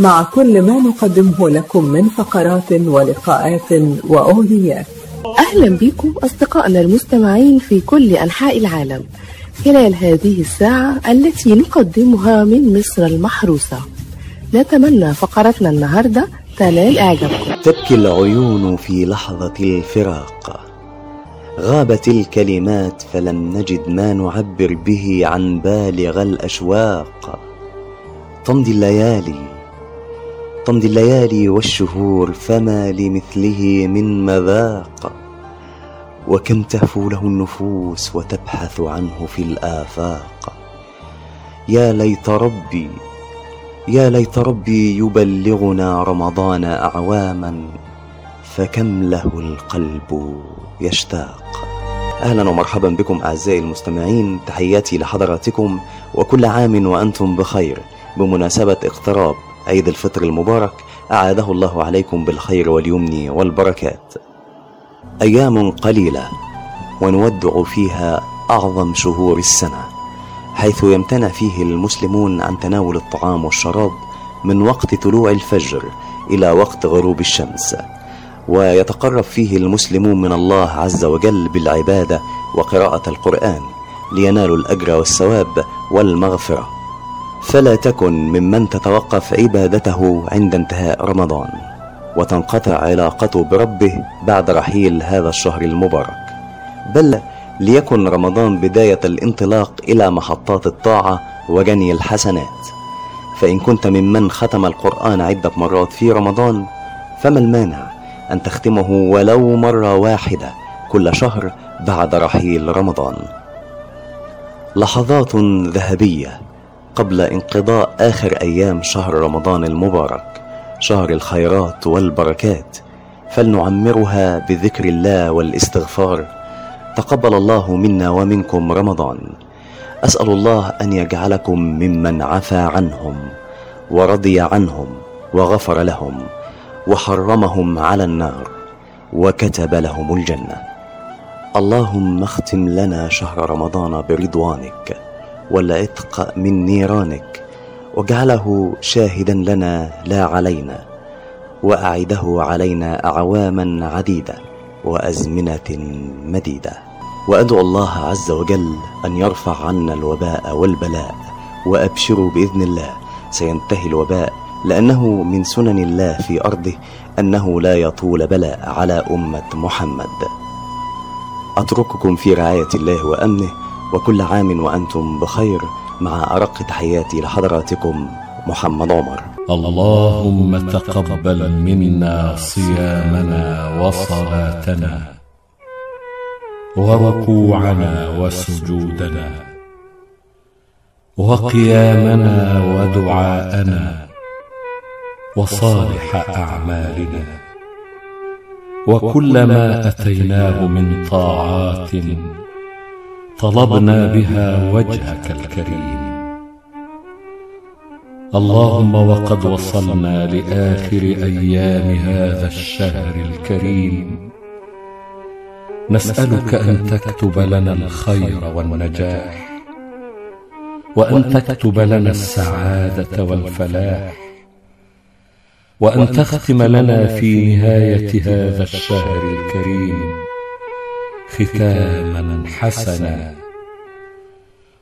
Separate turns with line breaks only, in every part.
مع كل ما نقدمه لكم من فقرات ولقاءات وأغنيات.
أهلا بكم أصدقائنا المستمعين في كل أنحاء العالم. خلال هذه الساعة التي نقدمها من مصر المحروسة. نتمنى فقرتنا النهاردة تنال إعجابكم.
تبكي العيون في لحظة الفراق. غابت الكلمات فلم نجد ما نعبر به عن بالغ الأشواق. تمضي الليالي تمضي الليالي والشهور فما لمثله من مذاق. وكم تهفو له النفوس وتبحث عنه في الآفاق. يا ليت ربي يا ليت ربي يبلغنا رمضان أعواما فكم له القلب يشتاق. أهلا ومرحبا بكم أعزائي المستمعين تحياتي لحضراتكم وكل عام وأنتم بخير. بمناسبة اقتراب عيد الفطر المبارك أعاده الله عليكم بالخير واليمن والبركات. أيام قليلة ونودع فيها أعظم شهور السنة حيث يمتنع فيه المسلمون عن تناول الطعام والشراب من وقت طلوع الفجر إلى وقت غروب الشمس. ويتقرب فيه المسلمون من الله عز وجل بالعبادة وقراءة القرآن لينالوا الأجر والثواب والمغفرة. فلا تكن ممن تتوقف عبادته عند انتهاء رمضان وتنقطع علاقته بربه بعد رحيل هذا الشهر المبارك بل ليكن رمضان بداية الانطلاق إلى محطات الطاعة وجني الحسنات. فإن كنت ممن ختم القرآن عدة مرات في رمضان فما المانع أن تختمه ولو مرة واحدة كل شهر بعد رحيل رمضان. لحظات ذهبية قبل انقضاء آخر أيام شهر رمضان المبارك شهر الخيرات والبركات فلنعمرها بذكر الله والاستغفار. تقبل الله منا ومنكم رمضان. أسأل الله أن يجعلكم ممن عفى عنهم ورضي عنهم وغفر لهم وحرمهم على النار وكتب لهم الجنة. اللهم اختم لنا شهر رمضان برضوانك. والعتق من نيرانك واجعله شاهدا لنا لا علينا وأعده علينا أعواما عديدة وأزمنة مديدة. وأدعو الله عز وجل أن يرفع عنا الوباء والبلاء وأبشروا بإذن الله. سينتهي الوباء لأنه من سنن الله في أرضه أنه لا يطول بلاء على أمة محمد. أترككم في رعاية الله وأمنه وكل عام وأنتم بخير مع أرق تحياتي لحضراتكم محمد عمر.
اللهم تقبل منا صيامنا وصلاتنا وركوعنا وسجودنا وقيامنا ودعاءنا وصالح أعمالنا وكل ما أتيناه من طاعات طلبنا بها وجهك الكريم. اللهم وقد وصلنا لآخر أيام هذا الشهر الكريم. نسألك أن تكتب لنا الخير والنجاح. وأن تكتب لنا السعادة والفلاح. وأن تختم لنا في نهاية هذا الشهر الكريم. ختاما حسنا.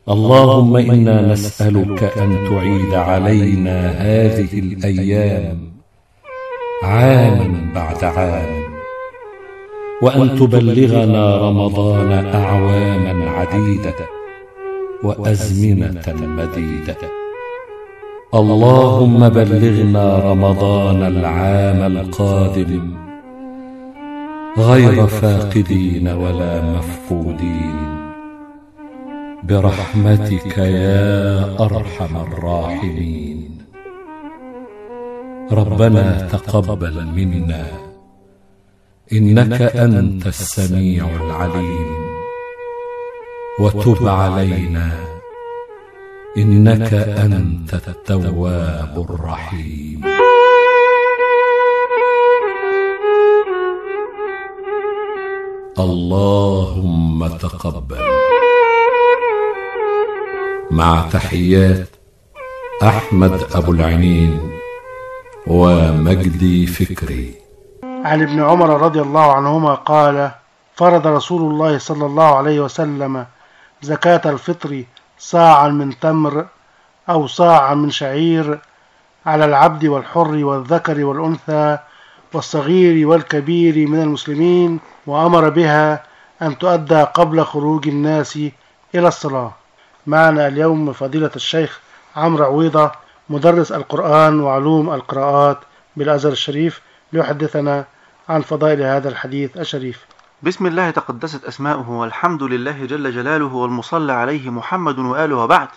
اللهم إنا نسألك أن تعيد علينا هذه الأيام عاما بعد عام وأن تبلغنا رمضان أعواما عديدة وأزمنة مديدة. اللهم بلغنا رمضان العام القادم غير فاقدين. ولا مفقودين. برحمتك يا أرحم الراحمين. ربنا تقبل منا. إنك أنت السميع العليم. وتب علينا. إنك أنت التواب الرحيم. اللهم تقبل. مع تحيات أحمد أبو العينين ومجدي فكري.
عن ابن عمر رضي الله عنهما قال فرض رسول الله صلى الله عليه وسلم زكاة الفطر صاعا من تمر أو صاعا من شعير على العبد والحر والذكر والأنثى والصغير والكبير من المسلمين وأمر بها أن تؤدى قبل خروج الناس إلى الصلاة. معنا اليوم فضيلة الشيخ عمرو عويضة مدرس القرآن وعلوم القراءات بالأزهر الشريف ليحدثنا عن فضائل هذا الحديث الشريف.
بسم الله تقدست أسماؤه والحمد لله جل جلاله والمصلى عليه محمد وآله وبعد.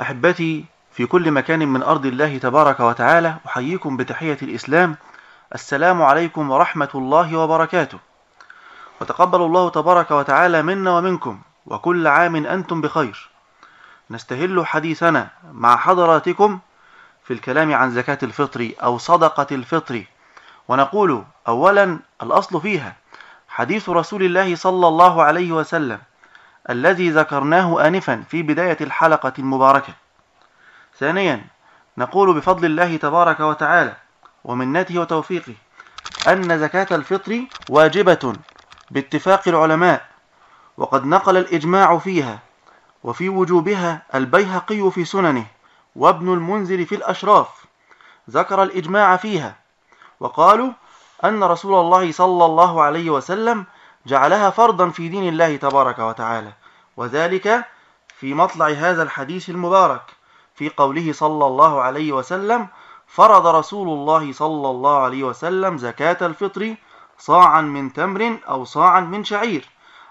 أحبتي في كل مكان من أرض الله تبارك وتعالى أحييكم بتحية الإسلام السلام عليكم ورحمة الله وبركاته. وتقبل الله تبارك وتعالى منا ومنكم وكل عام أنتم بخير. نستهل حديثنا مع حضراتكم في الكلام عن زكاة الفطر أو صدقة الفطر. ونقول أولا الأصل فيها حديث رسول الله صلى الله عليه وسلم الذي ذكرناه آنفا في بداية الحلقة المباركة. ثانيا نقول بفضل الله تبارك وتعالى ومنته وتوفيقه أن زكاة الفطر واجبة باتفاق العلماء وقد نقل الإجماع فيها وفي وجوبها البيهقي في سننه وابن المنذر في الأشراف ذكر الإجماع فيها وقالوا أن رسول الله صلى الله عليه وسلم جعلها فرضا في دين الله تبارك وتعالى وذلك في مطلع هذا الحديث المبارك في قوله صلى الله عليه وسلم فرض رسول الله صلى الله عليه وسلم زكاة الفطر صاعا من تمر أو صاعا من شعير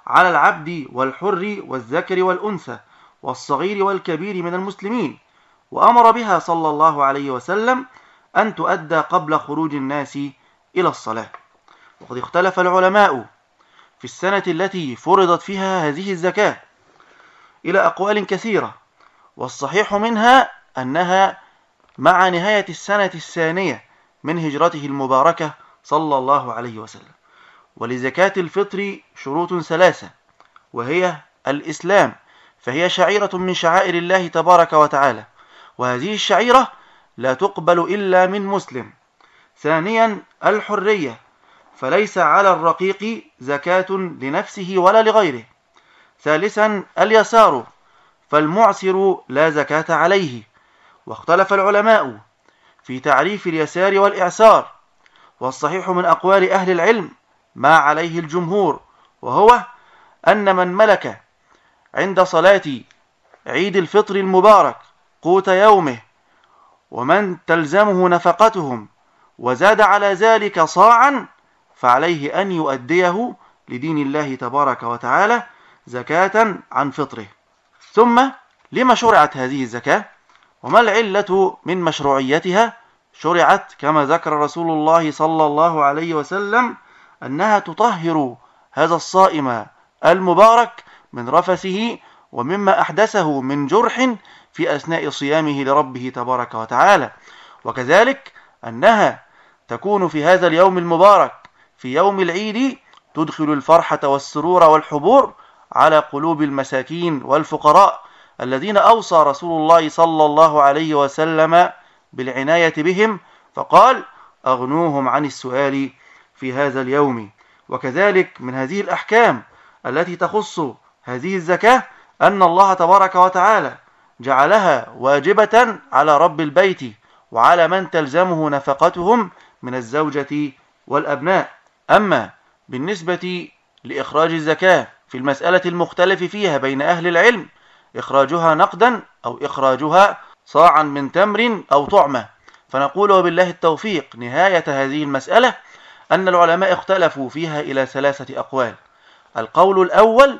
على العبد والحر والذكر والأنثى والصغير والكبير من المسلمين وأمر بها صلى الله عليه وسلم أن تؤدى قبل خروج الناس إلى الصلاة. وقد اختلف العلماء في السنة التي فرضت فيها هذه الزكاة إلى أقوال كثيرة والصحيح منها أنها مع نهاية السنة الثانية من هجرته المباركة صلى الله عليه وسلم. ولزكاة الفطر شروط ثلاثة وهي الإسلام فهي شعيرة من شعائر الله تبارك وتعالى. وهذه الشعيرة لا تقبل إلا من مسلم. ثانيا الحرية فليس على الرقيق زكاة لنفسه ولا لغيره. ثالثا اليسار فالمعسر لا زكاة عليه. واختلف العلماء في تعريف اليسار والإعسار والصحيح من أقوال أهل العلم ما عليه الجمهور وهو أن من ملك عند صلاة عيد الفطر المبارك قوت يومه ومن تلزمه نفقتهم وزاد على ذلك صاعا فعليه أن يؤديه لدين الله تبارك وتعالى زكاة عن فطره. ثم لما شرعت هذه الزكاة؟ وما العلة من مشروعيتها؟ شرعت كما ذكر رسول الله صلى الله عليه وسلم أنها تطهر هذا الصائم المبارك من رفثه ومما أحدثه من جرح في أثناء صيامه لربه تبارك وتعالى. وكذلك أنها تكون في هذا اليوم المبارك في يوم العيد تدخل الفرحة والسرور والحبور على قلوب المساكين والفقراء الذين أوصى رسول الله صلى الله عليه وسلم بالعناية بهم فقال أغنوهم عن السؤال في هذا اليوم. وكذلك من هذه الأحكام التي تخص هذه الزكاة أن الله تبارك وتعالى جعلها واجبة على رب البيت وعلى من تلزمه نفقتهم من الزوجة والأبناء. أما بالنسبة لإخراج الزكاة في المسألة المختلف فيها بين أهل العلم إخراجها نقدا أو إخراجها صاعا من تمر أو طعمة. فنقول وبالله التوفيق نهاية هذه المسألة أن العلماء اختلفوا فيها إلى ثلاثة أقوال. القول الأول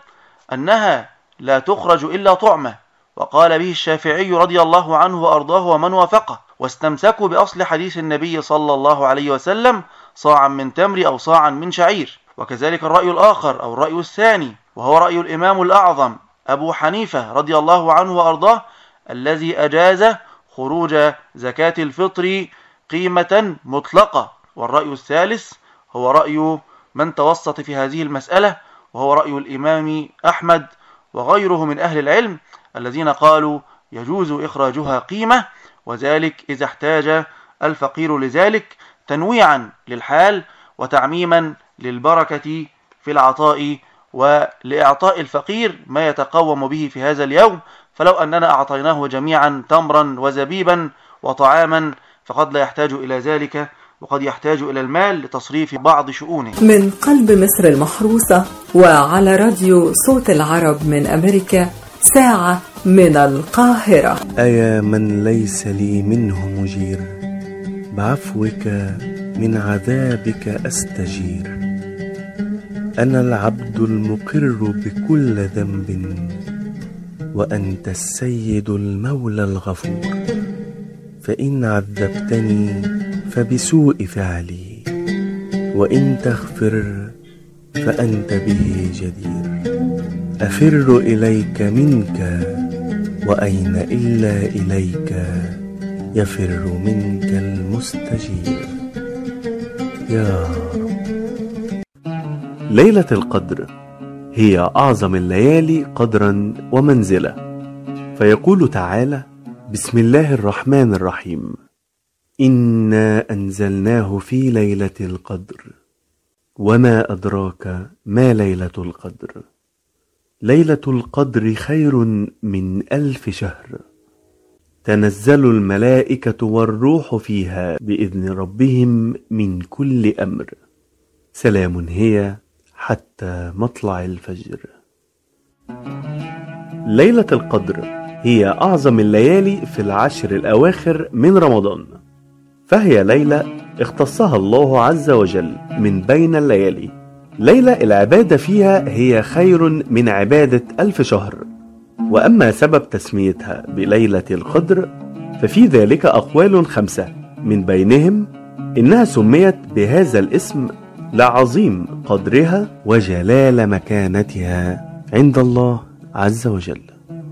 أنها لا تخرج إلا طعمة وقال به الشافعي رضي الله عنه وأرضاه ومن وافقه واستمسكوا بأصل حديث النبي صلى الله عليه وسلم صاعا من تمر أو صاعا من شعير. وكذلك الرأي الآخر أو الرأي الثاني وهو رأي الإمام الأعظم أبو حنيفة رضي الله عنه وأرضاه الذي أجاز خروج زكاة الفطر قيمة مطلقة والرأي الثالث هو رأي من توسط في هذه المسألة وهو رأي الإمام أحمد وغيره من أهل العلم الذين قالوا يجوز إخراجها قيمة وذلك إذا احتاج الفقير لذلك تنويعا للحال وتعميما للبركة في العطاء ولإعطاء الفقير ما يتقوم به في هذا اليوم فلو أننا أعطيناه جميعا تمرا وزبيبا وطعاما فقد لا يحتاج إلى ذلك وقد يحتاج إلى المال لتصريف بعض شؤونه.
من قلب مصر المحروسة وعلى راديو صوت العرب من أمريكا ساعة من القاهرة.
أيا من ليس لي منه مجير بعفوك من عذابك أستجير. أنا العبد المقر بكل ذنب وأنت السيد المولى الغفور. فإن عذبتني فبسوء فعلي وإن تغفر فأنت به جدير. أفر إليك منك وأين إلا إليك يفر منك المستجير. يا ليلة القدر هي أعظم الليالي قدرا ومنزلة. فيقول تعالى بسم الله الرحمن الرحيم. إنا أنزلناه في ليلة القدر. وما أدراك ما ليلة القدر؟ ليلة القدر خير من ألف شهر. تنزل الملائكة والروح فيها بإذن ربهم من كل أمر. سلام هي حتى مطلع الفجر. ليلة القدر هي أعظم الليالي في العشر الأواخر من رمضان فهي ليلة اختصها الله عز وجل من بين الليالي. ليلة العبادة فيها هي خير من عبادة ألف شهر. وأما سبب تسميتها بليلة القدر ففي ذلك أقوال خمسة من بينهم إنها سميت بهذا الاسم لعظيم قدرها وجلال مكانتها عند الله عز وجل.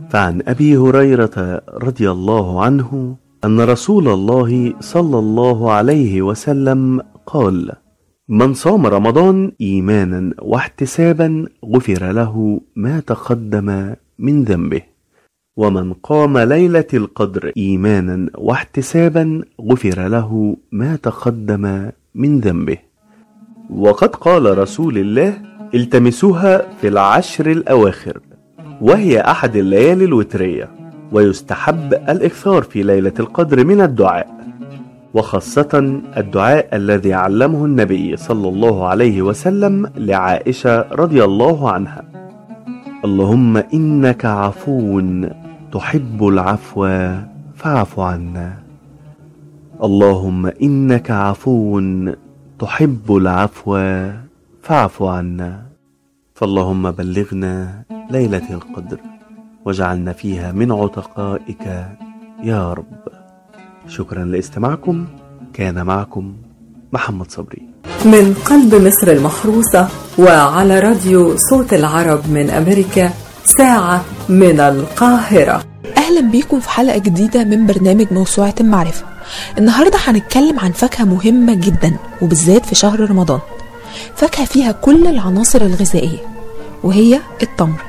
فعن أبي هريرة رضي الله عنه أن رسول الله صلى الله عليه وسلم قال من صام رمضان إيمانا واحتسابا غفر له ما تقدم من ذنبه. ومن قام ليلة القدر إيمانا واحتسابا غفر له ما تقدم من ذنبه. وقد قال رسول الله التمسوها في العشر الأواخر وهي أحد الليالي الوترية ويستحب الإكثار في ليلة القدر من الدعاء وخاصة الدعاء الذي علمه النبي صلى الله عليه وسلم لعائشة رضي الله عنها. اللهم إنك عفو تحب العفو فاعف عنا. اللهم إنك عفو تحب العفو فاعف عنا. فاللهم بلغنا ليلة القدر واجعلنا فيها من عتقائك يا رب. شكرا لاستماعكم. كان معكم محمد صبري.
من قلب مصر المحروسة وعلى راديو صوت العرب من أمريكا ساعة من القاهرة.
أهلا بيكم في حلقة جديدة من برنامج موسوعة المعرفة. النهاردة هنتكلم عن فاكهة مهمة جدا وبالذات في شهر رمضان. فاكهة فيها كل العناصر الغذائية وهي التمر.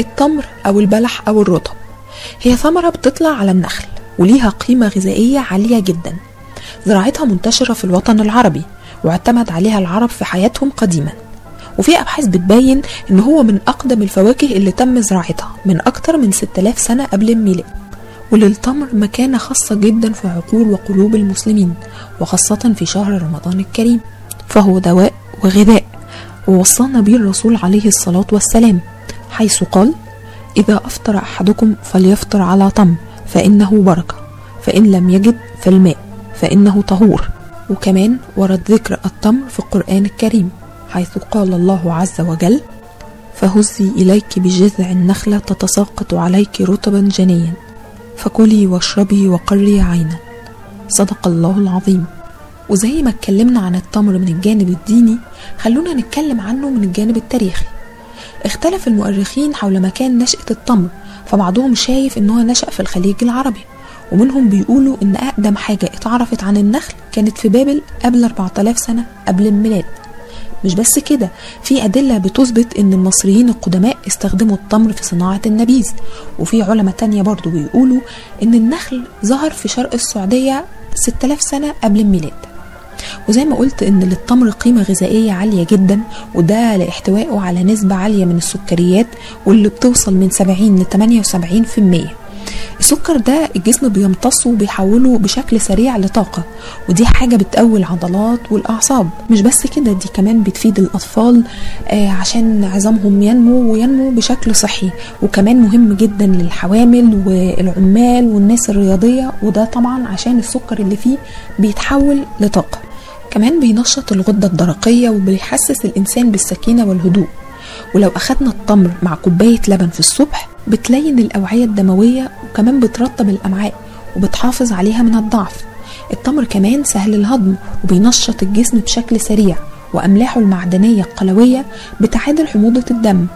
التمر أو البلح أو الرطب. هي ثمرة بتطلع على النخل وليها قيمة غذائية عالية جدا. زراعتها منتشرة في الوطن العربي واعتمد عليها العرب في حياتهم قديما. وفي أبحاث بتبين إن هو من أقدم الفواكه اللي تم زراعتها من أكتر من 6000 سنة قبل الميلاد. وللتمر مكانة خاصة جدا في عقول وقلوب المسلمين وخاصة في شهر رمضان الكريم فهو دواء وغذاء ووصانا به الرسول عليه الصلاة والسلام حيث قال إذا أفطر أحدكم فليفطر على تمر فإنه بركة فإن لم يجد فالماء فإنه طهور. وكمان ورد ذكر التمر في القرآن الكريم حيث قال الله عز وجل فهزي إليك بجذع النخلة تتساقط عليك رطبا جنيا. فكلي واشربي وقري عينا. صدق الله العظيم. وزي ما اتكلمنا عن التمر من الجانب الديني خلونا نتكلم عنه من الجانب التاريخي. اختلف المؤرخين حول مكان نشأة التمر فبعضهم شايف ان هو نشأ في الخليج العربي ومنهم بيقولوا إن أقدم حاجة اتعرفت عن النخل كانت في بابل قبل 4000 سنة قبل الميلاد. مش بس كده في أدلة بتثبت إن المصريين القدماء استخدموا التمر في صناعة النبيذ. وفي علماء تانية برضو بيقولوا إن النخل ظهر في شرق السعودية 6000 سنة قبل الميلاد. وزي ما قلت إن للتمر قيمة غذائية عالية جدا وده لإحتوائه على نسبة عالية من السكريات واللي بتوصل من 70 ل 78% السكر ده الجسم بيمتصه وبيحوله بشكل سريع لطاقة ودي حاجة بتقوي العضلات والأعصاب. مش بس كده دي كمان بتفيد الأطفال آه عشان عظامهم ينمو وينمو بشكل صحي. وكمان مهم جدا للحوامل والعمال والناس الرياضية وده طبعا عشان السكر اللي فيه بيتحول لطاقة. كمان بينشط الغدة الدرقية وبيحسس الإنسان بالسكينة والهدوء. ولو أخدنا التمر مع كوباية لبن في الصبح بتلين الأوعية الدموية وكمان بترطب الأمعاء وبتحافظ عليها من الضعف. التمر كمان سهل الهضم وبينشط الجسم بشكل سريع وأملاحه المعدنية القلوية بتعادل حموضة الدم.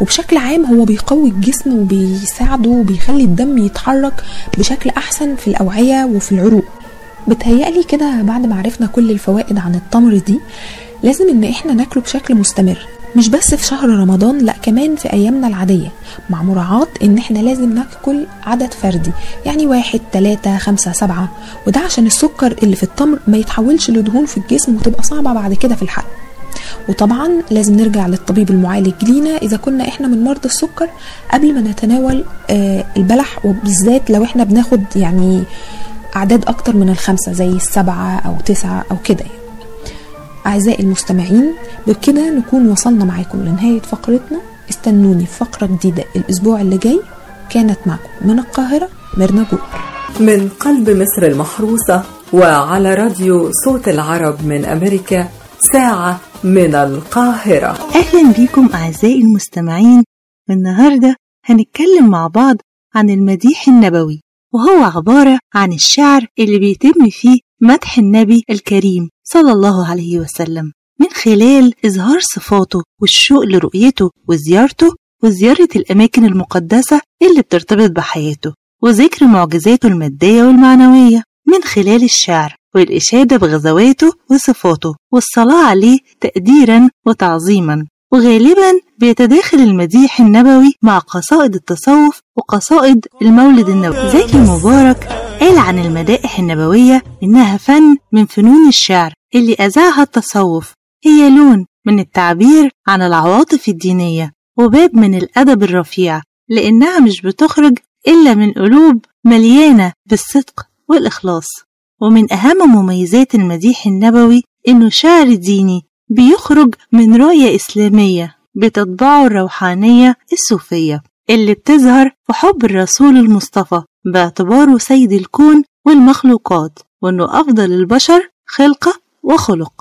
وبشكل عام هو بيقوي الجسم وبيساعده وبيخلي الدم يتحرك بشكل أحسن في الأوعية وفي العروق. بتهيألي كده بعد ما عرفنا كل الفوائد عن التمر دي لازم إن إحنا ناكله بشكل مستمر. مش بس في شهر رمضان لا كمان في أيامنا العادية. مع مراعاة إن إحنا لازم ناكل عدد فردي يعني واحد تلاتة خمسة سبعة. وده عشان السكر اللي في التمر ما يتحولش لدهون في الجسم وتبقى صعبة بعد كده في الحرق وطبعا لازم نرجع للطبيب المعالج لينا إذا كنا إحنا من مرضى السكر قبل ما نتناول آه البلح وبالذات لو إحنا بناخد يعني أعداد أكتر من الخمسة زي السبعة أو تسعة أو كده يعني. أعزائي المستمعين بكده نكون وصلنا معاكم لنهاية فقرتنا. استنوني في فقرة جديدة الأسبوع اللي جاي. كانت معكم من القاهرة ميرنا جوهر.
من قلب مصر المحروسة وعلى راديو صوت العرب من أمريكا ساعة من القاهرة.
أهلا بيكم أعزائي المستمعين. والنهاردة هنتكلم مع بعض عن المديح النبوي وهو عبارة عن الشعر اللي بيتم فيه مدح النبي الكريم. صلى الله عليه وسلم. من خلال إظهار صفاته والشوق لرؤيته وزيارته وزيارة الأماكن المقدسة اللي بترتبط بحياته وذكر معجزاته المادية والمعنوية. من خلال الشعر والإشادة بغزواته وصفاته والصلاة عليه تقديرا وتعظيما. وغالبا بيتداخل المديح النبوي مع قصائد التصوف وقصائد المولد النبوي. زكي مبارك قال عن المدائح النبوية إنها فن من فنون الشعر. اللي أذاعها التصوف هي لون من التعبير عن العواطف الدينية وباب من الأدب الرفيع لأنها مش بتخرج إلا من قلوب مليانة بالصدق والإخلاص. ومن أهم مميزات المديح النبوي إنه شعر ديني بيخرج من رؤية إسلامية بتطبعه الروحانية الصوفية اللي بتظهر في حب الرسول المصطفى باعتباره سيد الكون والمخلوقات وإنه أفضل البشر خلقة وخلق.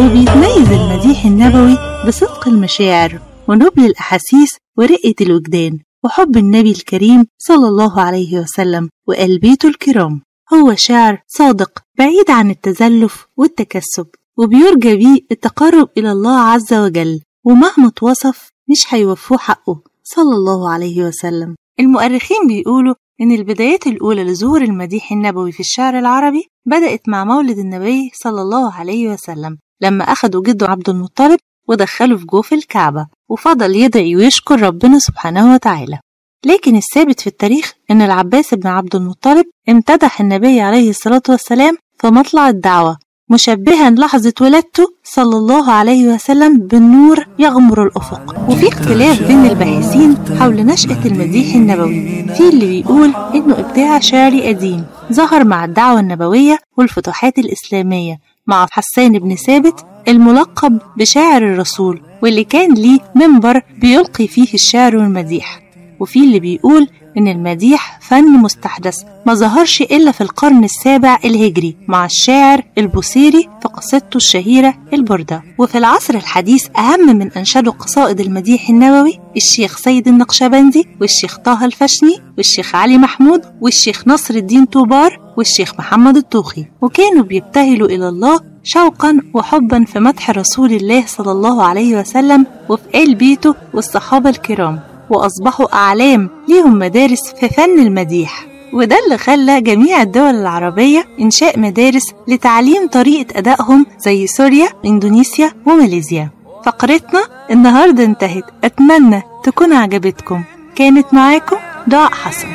وبيتميز المديح النبوي بصدق المشاعر ونبل الأحاسيس ورقة الوجدان وحب النبي الكريم صلى الله عليه وسلم وآل بيته الكرام. هو شعر صادق بعيد عن التزلف والتكسب وبيرجى بيه التقرب إلى الله عز وجل. ومهما اتوصف مش هيوفوه حقه صلى الله عليه وسلم. المؤرخين بيقولوا إن البدايات الأولى لظهور المديح النبوي في الشعر العربي بدأت مع مولد النبي صلى الله عليه وسلم لما أخدوا جده عبد المطلب ودخله في جوف الكعبة وفضل يدعي ويشكر ربنا سبحانه وتعالى. لكن الثابت في التاريخ إن العباس بن عبد المطلب امتدح النبي عليه الصلاة والسلام في مطلع الدعوة مشبها لحظة ولادته صلى الله عليه وسلم بالنور يغمر الأفق. وفي اختلاف بين الباحثين حول نشأة المديح النبوي في اللي بيقول إنه إبداع شعري قديم ظهر مع الدعوة النبوية والفتوحات الإسلامية مع حسان بن ثابت الملقب بشاعر الرسول واللي كان ليه منبر بيلقي فيه الشعر والمديح وفي اللي بيقول إن المديح فن مستحدث ما ظهرش إلا في القرن السابع الهجري مع الشاعر البوصيري في قصيدته الشهيرة البردة. وفي العصر الحديث أهم من أنشدوا قصائد المديح النووي الشيخ سيد النقشبندي والشيخ طه الفشني والشيخ علي محمود والشيخ نصر الدين طوبار والشيخ محمد الطوخي. وكانوا بيبتهلوا إلى الله شوقا وحبا في مدح رسول الله صلى الله عليه وسلم وفي آل بيته والصحابة الكرام. وأصبحوا أعلام ليهم مدارس في فن المديح. وده اللي خلى جميع الدول العربية إنشاء مدارس لتعليم طريقة أدائهم زي سوريا، إندونيسيا وماليزيا. فقرتنا النهاردة انتهت. أتمنى تكون عجبتكم. كانت معاكم دعاء حسن.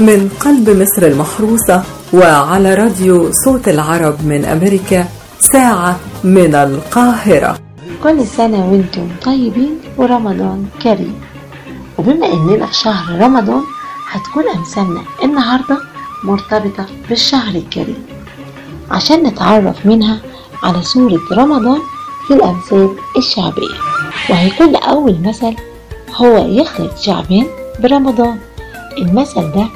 من قلب مصر المحروسة وعلى راديو صوت العرب من أمريكا ساعة من القاهرة.
كل سنة وأنتم طيبين ورمضان كريم. وبما إننا في شهر رمضان هتكون امثالنا النهاردة مرتبطة بالشهر الكريم. عشان نتعرف منها على سورة رمضان في الأمثال الشعبية. وهيكون أول مثل هو يخلط شعبان برمضان. المثل ده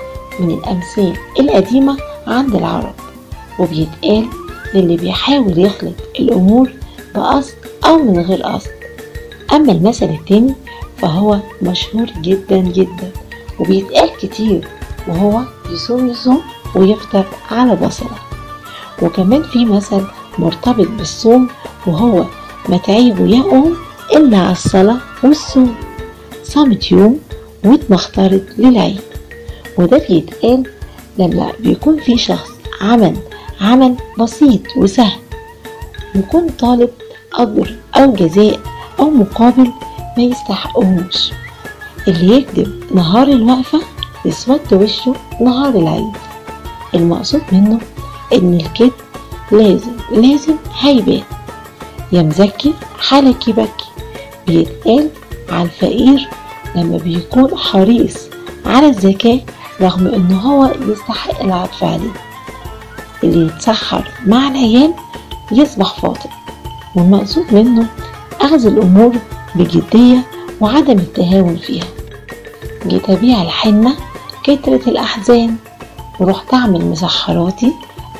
من الأمثال القديمة عند العرب وبيتقال للي بيحاول يخلط الأمور بقصد أو من غير قصد. أما المثل التاني فهو مشهور جدا جدا وبيتقال كتير وهو يصوم يصوم ويفطر على بصلة. وكمان في مثل مرتبط بالصوم وهو ما تعيبه يقوم إلا على الصلاة والصوم. صامت يوم واتمخترت للعيد وده بيتقال لما بيكون في شخص عمل عمل بسيط وسهل يكون طالب أجر أو جزاء أو مقابل ما يستحقهوش. اللي يكذب نهار الوقفة يسود وشه نهار العيد. المقصود منه إن الكذب لازم لازم هيبان. يا مزكي حالك يبكي بيتقال على الفقير لما بيكون حريص على الزكاة رغم إن هو يستحق العطف عليه. اللي يتسحر مع العيال يصبح فاطر والمقصود منه أخذ الأمور بجدية وعدم التهاون فيها. جيت أبيع الحنة كترة الأحزان ورحت أعمل مسحراتي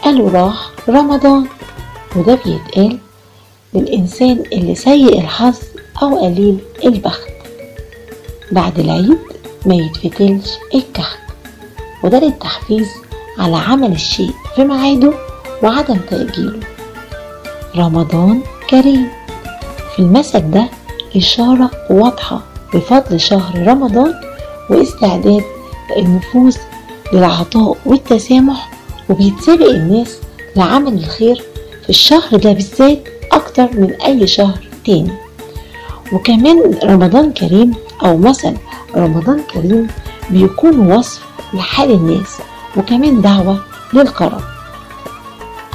قالوا راح رمضان. وده بيتقال للإنسان اللي سيء الحظ أو قليل البخت. بعد العيد ما يتفتلش الكحك وده للتحفيز على عمل الشيء في ميعاده وعدم تأجيله. رمضان كريم. في المثل ده إشارة واضحة بفضل شهر رمضان واستعداد النفوس للعطاء والتسامح وبيتسابق الناس لعمل الخير في الشهر ده بالذات أكتر من أي شهر تاني. وكمان رمضان كريم أو مثل رمضان كريم بيكون وصف لحال الناس وكمان دعوة للكرم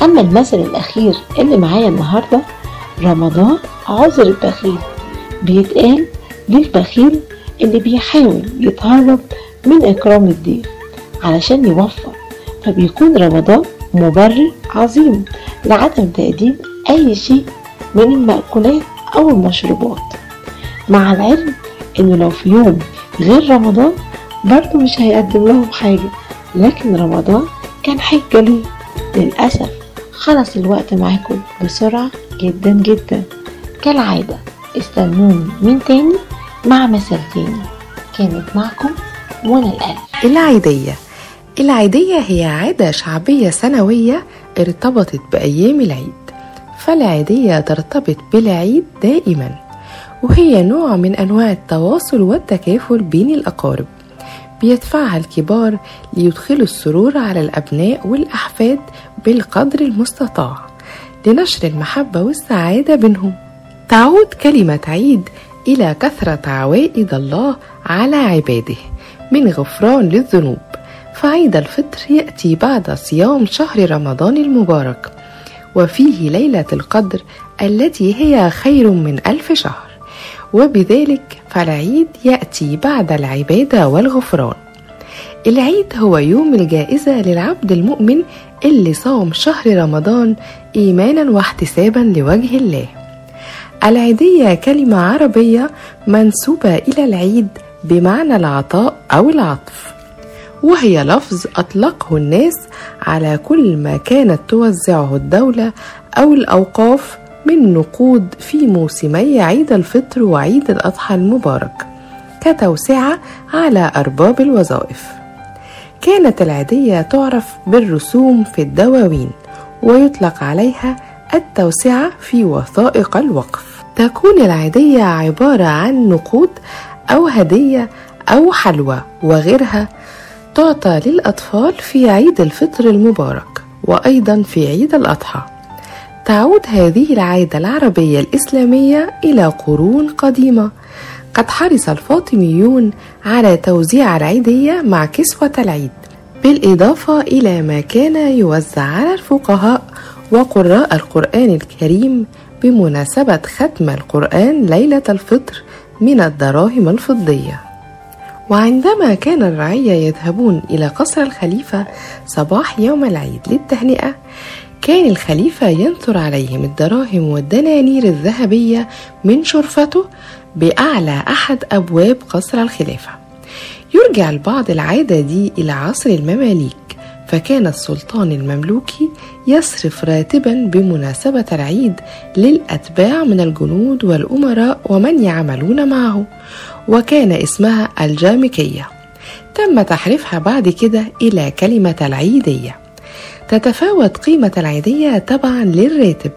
أما المثل الأخير اللي معايا النهاردة رمضان عذر البخيل. بيتقال للبخيل اللي بيحاول يتهرب من إكرام الضيف علشان يوفر فبيكون رمضان مبرر عظيم لعدم تقديم أي شيء من المأكولات أو المشروبات. مع العلم إنه لو في يوم غير رمضان برضه مش هيقدم لهم حاجة لكن رمضان كان حجة ليه. للأسف خلص الوقت معاكم بسرعة جدا جدا. كالعادة استنوني من تاني مع مثل تاني كانت معكم منى الألف
العيدية. العيدية هي عادة شعبية سنوية ارتبطت بأيام العيد. فالعيدية ترتبط بالعيد دائما وهي نوع من أنواع التواصل والتكافل بين الأقارب. بيدفعها الكبار ليدخلوا السرور على الأبناء والأحفاد بالقدر المستطاع لنشر المحبة والسعادة بينهم. تعود كلمة عيد إلى كثرة عوائد الله على عباده من غفران للذنوب. فعيد الفطر يأتي بعد صيام شهر رمضان المبارك وفيه ليلة القدر التي هي خير من ألف شهر. وبذلك فالعيد يأتي بعد العبادة والغفران. العيد هو يوم الجائزة للعبد المؤمن اللي صام شهر رمضان إيمانا واحتسابا لوجه الله. العيدية كلمة عربية منسوبة إلى العيد بمعنى العطاء أو العطف. وهي لفظ أطلقه الناس على كل ما كانت توزعه الدولة أو الأوقاف من نقود في موسمي عيد الفطر وعيد الأضحى المبارك كتوسعة على أرباب الوظائف. كانت العيدية تعرف بالرسوم في الدواوين ويطلق عليها التوسعة في وثائق الوقف. تكون العيدية عبارة عن نقود أو هدية أو حلوى وغيرها تعطى للأطفال في عيد الفطر المبارك وأيضا في عيد الأضحى. تعود هذه العادة العربية الإسلامية إلى قرون قديمة. قد حرص الفاطميون على توزيع العيدية مع كسوة العيد بالإضافة إلى ما كان يوزع على الفقهاء وقراء القرآن الكريم بمناسبة ختم القرآن ليلة الفطر من الدراهم الفضية. وعندما كان الرعية يذهبون إلى قصر الخليفة صباح يوم العيد للتهنئة كان الخليفة ينثر عليهم الدراهم والدنانير الذهبية من شرفته بأعلى أحد أبواب قصر الخلافة. يرجع البعض العادة دي إلى عصر المماليك. فكان السلطان المملوكي يصرف راتبا بمناسبة العيد للأتباع من الجنود والأمراء ومن يعملون معه وكان اسمها الجامكية. تم تحريفها بعد كده إلى كلمة العيدية. تتفاوت قيمة العيدية تبعا للراتب.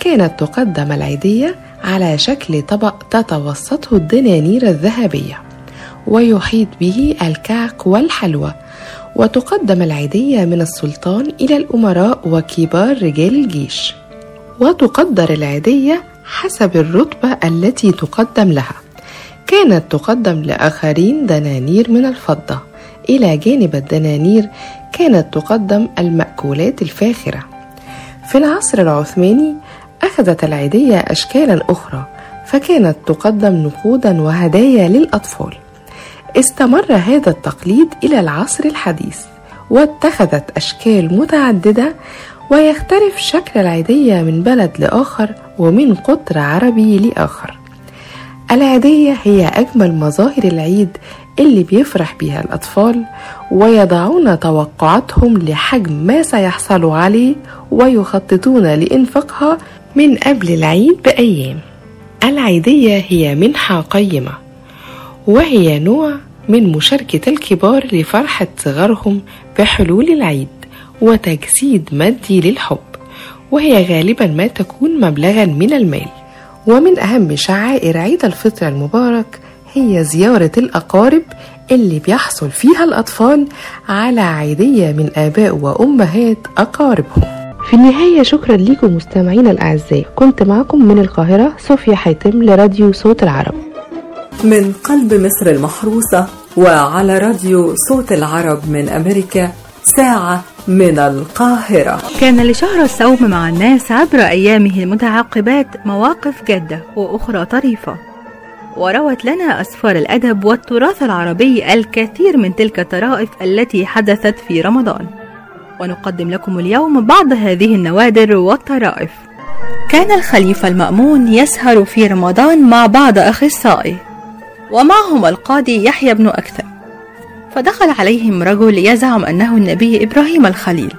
كانت تقدم العيدية على شكل طبق تتوسطه الدنانير الذهبية ويحيط به الكعك والحلوى. وتقدم العيدية من السلطان إلى الأمراء وكبار رجال الجيش. وتقدر العيدية حسب الرتبة التي تقدم لها. كانت تقدم لآخرين دنانير من الفضة. إلى جانب الدنانير كانت تقدم المأكولات الفاخرة. في العصر العثماني أخذت العيدية أشكالا أخرى فكانت تقدم نقودا وهدايا للأطفال. استمر هذا التقليد إلى العصر الحديث واتخذت أشكال متعددة ويختلف شكل العيدية من بلد لآخر ومن قطر عربي لآخر. العيدية هي أجمل مظاهر العيد اللي بيفرح بيها الأطفال ويضعون توقعاتهم لحجم ما سيحصلوا عليه ويخططون لإنفاقها من قبل العيد بأيام. العيدية هي منحة قيمة وهي نوع من مشاركة الكبار لفرحة صغارهم بحلول العيد وتجسيد مادي للحب وهي غالبا ما تكون مبلغا من المال. ومن أهم شعائر عيد الفطر المبارك هي زيارة الأقارب اللي بيحصل فيها الأطفال على عيدية من آباء وأمهات أقاربهم. في النهاية شكرا لكم مستمعينا الأعزاء. كنت معكم من القاهرة صوفيا حاتم لراديو صوت العرب.
من قلب مصر المحروسة وعلى راديو صوت العرب من أمريكا ساعة من القاهرة.
كان لشهر الصوم مع الناس عبر أيامه المتعاقبات مواقف جادة وأخرى طريفة. وروت لنا أسفار الأدب والتراث العربي الكثير من تلك الطرائف التي حدثت في رمضان. ونقدم لكم اليوم بعض هذه النوادر والطرائف. كان الخليفة المأمون يسهر في رمضان مع بعض أخصائه ومعهم القاضي يحيى بن أكثر. فدخل عليهم رجل يزعم أنه النبي إبراهيم الخليل.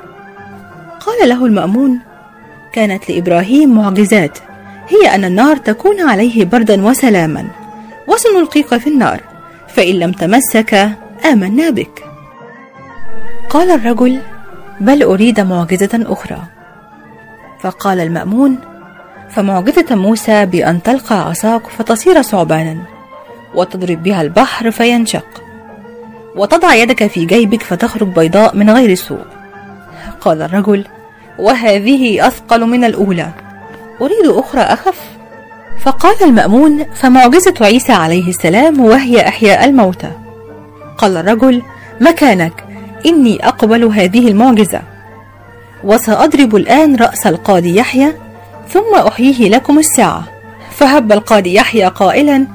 قال له المأمون كانت لإبراهيم معجزات. هي أن النار تكون عليه بردا وسلاما وسنلقيك في النار فإن لم تمسك آمنا بك. قال الرجل بل أريد معجزة أخرى. فقال المأمون فمعجزة موسى بأن تلقى عصاك فتصير ثعبانا. وتضرب بها البحر فينشق. وتضع يدك في جيبك فتخرج بيضاء من غير سوء. قال الرجل وهذه أثقل من الأولى. أريد أخرى أخف. فقال المأمون فمعجزة عيسى عليه السلام وهي إحياء الموتى. قال الرجل مكانك إني أقبل هذه المعجزة. وسأضرب الآن رأس القاضي يحيى ثم أحييه لكم الساعة. فهب القاضي يحيى قائلا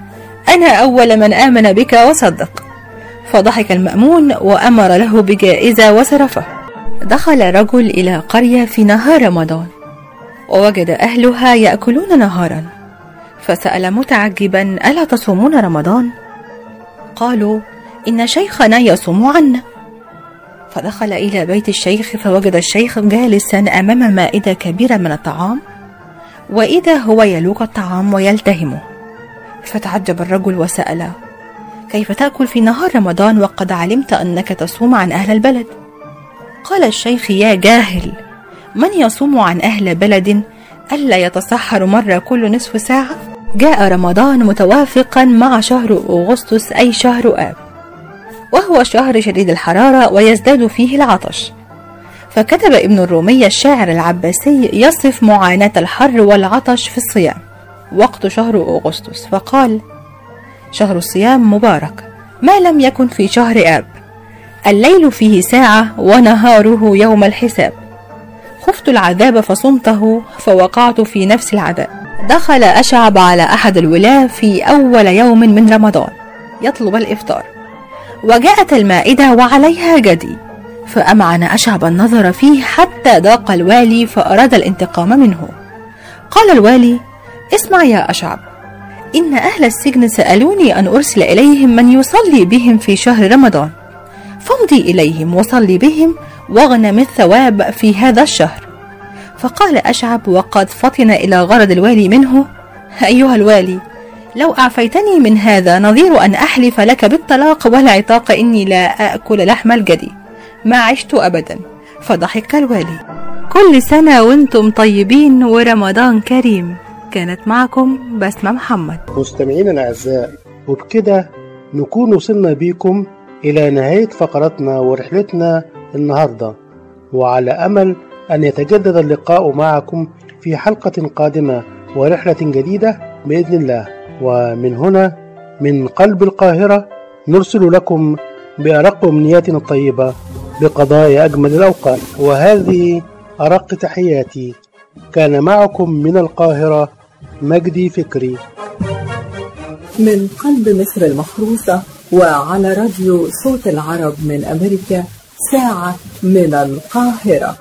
أنا أول من آمن بك وصدق. فضحك المأمون وأمر له بجائزة وصرفه. دخل رجل إلى قرية في نهار رمضان ووجد أهلها يأكلون نهارا. فسأل متعجبا ألا تصومون رمضان؟ قالوا إن شيخنا يصوم عنا. فدخل إلى بيت الشيخ فوجد الشيخ جالسا أمام مائدة كبيرة من الطعام وإذا هو يلوك الطعام ويلتهمه. فتعجب الرجل وسأله كيف تأكل في نهار رمضان وقد علمت أنك تصوم عن أهل البلد؟ قال الشيخ يا جاهل من يصوم عن أهل بلد؟ ألا يتسحر مرة كل نصف ساعة؟ جاء رمضان متوافقا مع شهر أغسطس أي شهر آب وهو شهر شديد الحرارة ويزداد فيه العطش. فكتب ابن الرومي الشاعر العباسي يصف معاناة الحر والعطش في الصيام. وقت شهر أغسطس. فقال شهر الصيام مبارك. ما لم يكن في شهر آب. الليل فيه ساعة ونهاره يوم الحساب. خفت العذاب فصمته فوقعت في نفس العذاب. دخل أشعب على أحد الولاة في أول يوم من رمضان. يطلب الإفطار. وجاءت المائدة وعليها جدي. فأمعن أشعب النظر فيه حتى ضاق الوالي فأراد الانتقام منه. قال الوالي اسمع يا أشعب. إن أهل السجن سألوني أن أرسل إليهم من يصلي بهم في شهر رمضان. فامضي إليهم وصلي بهم واغنم الثواب في هذا الشهر. فقال أشعب وقد فطن إلى غرض الوالي منه أيها الوالي لو أعفيتني من هذا نظير أن أحلف لك بالطلاق والعتاق إني لا أكل لحم الجدي. ما عشت أبدا. فضحك الوالي. كل سنة وأنتم طيبين ورمضان كريم. كانت معكم بسمة محمد.
مستمعينا الأعزاء وبكده نكون وصلنا بيكم إلى نهاية فقرتنا ورحلتنا النهاردة. وعلى أمل أن يتجدد اللقاء معكم في حلقة قادمة ورحلة جديدة بإذن الله. ومن هنا من قلب القاهرة نرسل لكم بأرق أمنياتنا الطيبة بقضاء أجمل الأوقات. وهذه أرق تحياتي. كان معكم من القاهرة مجدي فكري.
من قلب مصر المحروسة وعلى راديو صوت العرب من أمريكا ساعة من القاهرة.